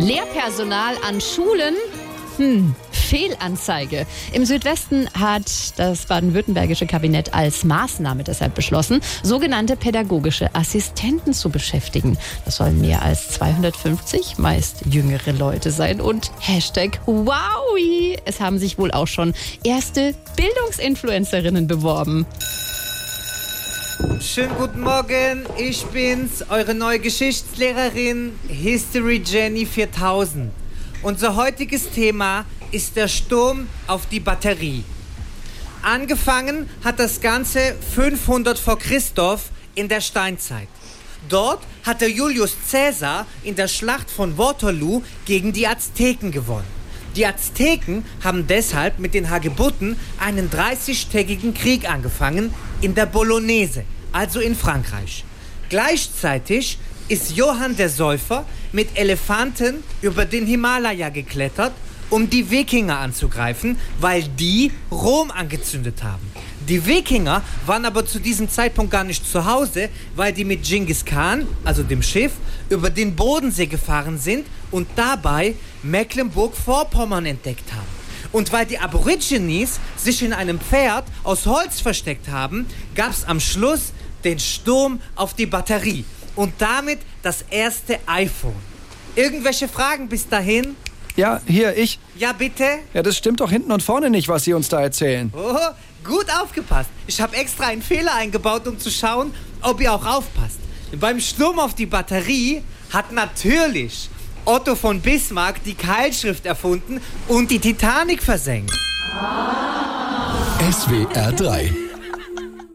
Lehrpersonal an Schulen? Hm, Fehlanzeige. Im Südwesten hat das baden-württembergische Kabinett als Maßnahme deshalb beschlossen, sogenannte pädagogische Assistenten zu beschäftigen. Das sollen mehr als 250, meist jüngere Leute sein. Und Hashtag Wowi. Es haben sich wohl auch schon erste Bildungsinfluencerinnen beworben. Schönen guten Morgen, ich bin's, eure neue Geschichtslehrerin History Jenny 4000. Unser heutiges Thema ist der Sturm auf die Batterie. Angefangen hat das Ganze 500 vor Christoph in der Steinzeit. Dort hatte Julius Caesar in der Schlacht von Waterloo gegen die Azteken gewonnen. Die Azteken haben deshalb mit den Hagebutten einen 30-tägigen Krieg angefangen in der Bolognese, also in Frankreich. Gleichzeitig ist Johann der Säufer mit Elefanten über den Himalaya geklettert, um die Wikinger anzugreifen, weil die Rom angezündet haben. Die Wikinger waren aber zu diesem Zeitpunkt gar nicht zu Hause, weil die mit Genghis Khan, also dem Schiff, über den Bodensee gefahren sind und dabei Mecklenburg-Vorpommern entdeckt haben. Und weil die Aborigines sich in einem Pferd aus Holz versteckt haben, gab es am Schluss den Sturm auf die Batterie und damit das erste iPhone. Irgendwelche Fragen bis dahin? Ja, hier, ich. Ja, bitte? Ja, das stimmt doch hinten und vorne nicht, was Sie uns da erzählen. Oh, gut aufgepasst. Ich habe extra einen Fehler eingebaut, um zu schauen, ob ihr auch aufpasst. Beim Sturm auf die Batterie hat natürlich Otto von Bismarck die Keilschrift erfunden und die Titanic versenkt. SWR 3